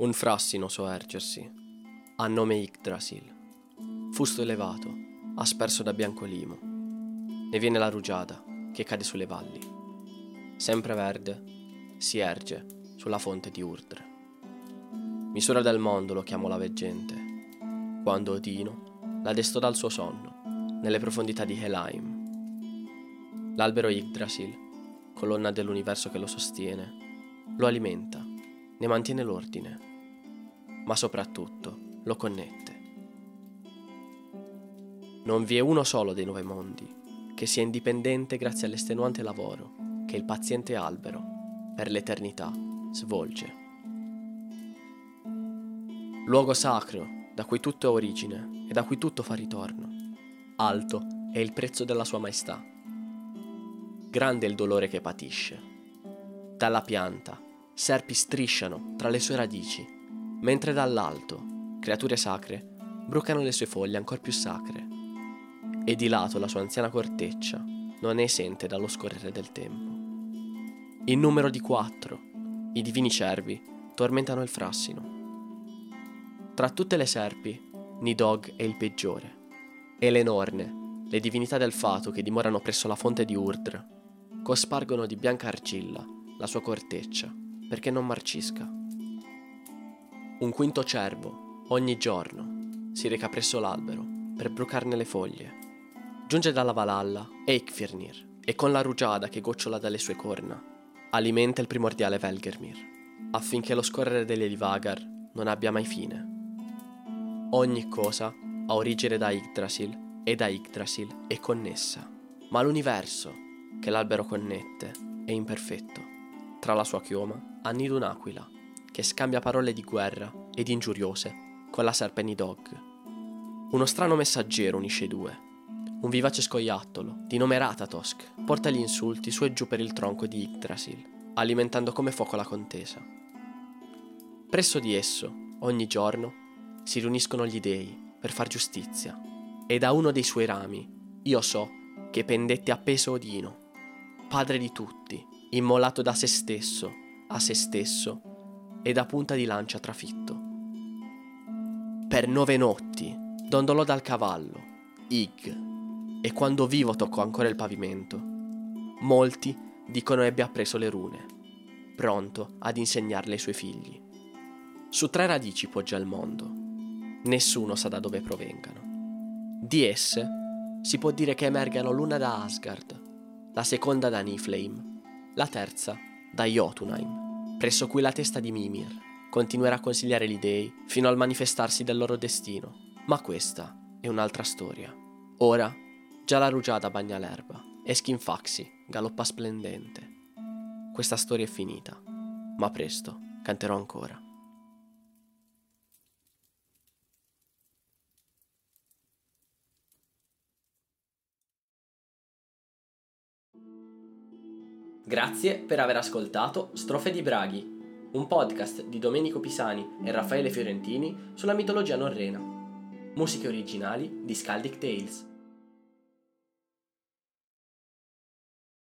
Un frassino so ergersi, a nome Yggdrasil. Fusto elevato, asperso da bianco limo. Ne viene la rugiada, che cade sulle valli. Sempre verde, si erge sulla fonte di Urdre. Misura del mondo lo chiamò la veggente, quando Odino la destò dal suo sonno, nelle profondità di Helheim. L'albero Yggdrasil, colonna dell'universo che lo sostiene, lo alimenta, ne mantiene l'ordine ma soprattutto lo connette. Non vi è uno solo dei nove mondi che sia indipendente grazie all'estenuante lavoro che il paziente albero, per l'eternità, svolge. Luogo sacro da cui tutto è origine e da cui tutto fa ritorno. Alto è il prezzo della sua maestà. Grande è il dolore che patisce. Dalla pianta serpi strisciano tra le sue radici mentre dall'alto creature sacre brucano le sue foglie ancor più sacre, e di lato la sua anziana corteccia non è esente dallo scorrere del tempo. In numero di quattro, i divini cervi tormentano il frassino. Tra tutte le serpi, Nidog è il peggiore, e le Norne, le divinità del fato che dimorano presso la fonte di Urdr, cospargono di bianca argilla la sua corteccia perché non marcisca. Un quinto cervo, ogni giorno, si reca presso l'albero per brucarne le foglie. Giunge dalla Valhalla Eikfirnir e con la rugiada che gocciola dalle sue corna alimenta il primordiale Velgermir, affinché lo scorrere degli Elivagar non abbia mai fine. Ogni cosa ha origine da Yggdrasil e da Yggdrasil è connessa, ma l'universo che l'albero connette è imperfetto. Tra la sua chioma annida un'aquila che scambia parole di guerra ed ingiuriose con la serpe Nidog. Uno strano messaggero unisce i due. Un vivace scoiattolo, di nome Ratatosk, porta gli insulti su e giù per il tronco di Yggdrasil, alimentando come fuoco la contesa. Presso di esso, ogni giorno, si riuniscono gli dei per far giustizia, e da uno dei suoi rami, io so che pendette appeso Odino, padre di tutti, immolato da se stesso a se stesso e da punta di lancia trafitto. Per nove notti dondolò dal cavallo, Ig, e quando vivo toccò ancora il pavimento. Molti dicono ebbe appreso le rune, pronto ad insegnarle ai suoi figli. Su tre radici poggia il mondo, nessuno sa da dove provengano. Di esse si può dire che emergano l'una da Asgard, la seconda da Niflheim, la terza da Jotunheim presso cui la testa di Mimir continuerà a consigliare gli dei fino al manifestarsi del loro destino. Ma questa è un'altra storia. Ora, già la rugiada bagna l'erba e Skinfaxi galoppa splendente. Questa storia è finita, ma presto canterò ancora. Grazie per aver ascoltato Strofe di Braghi, un podcast di Domenico Pisani e Raffaele Fiorentini sulla mitologia norrena. Musiche originali di Skaldic Tales.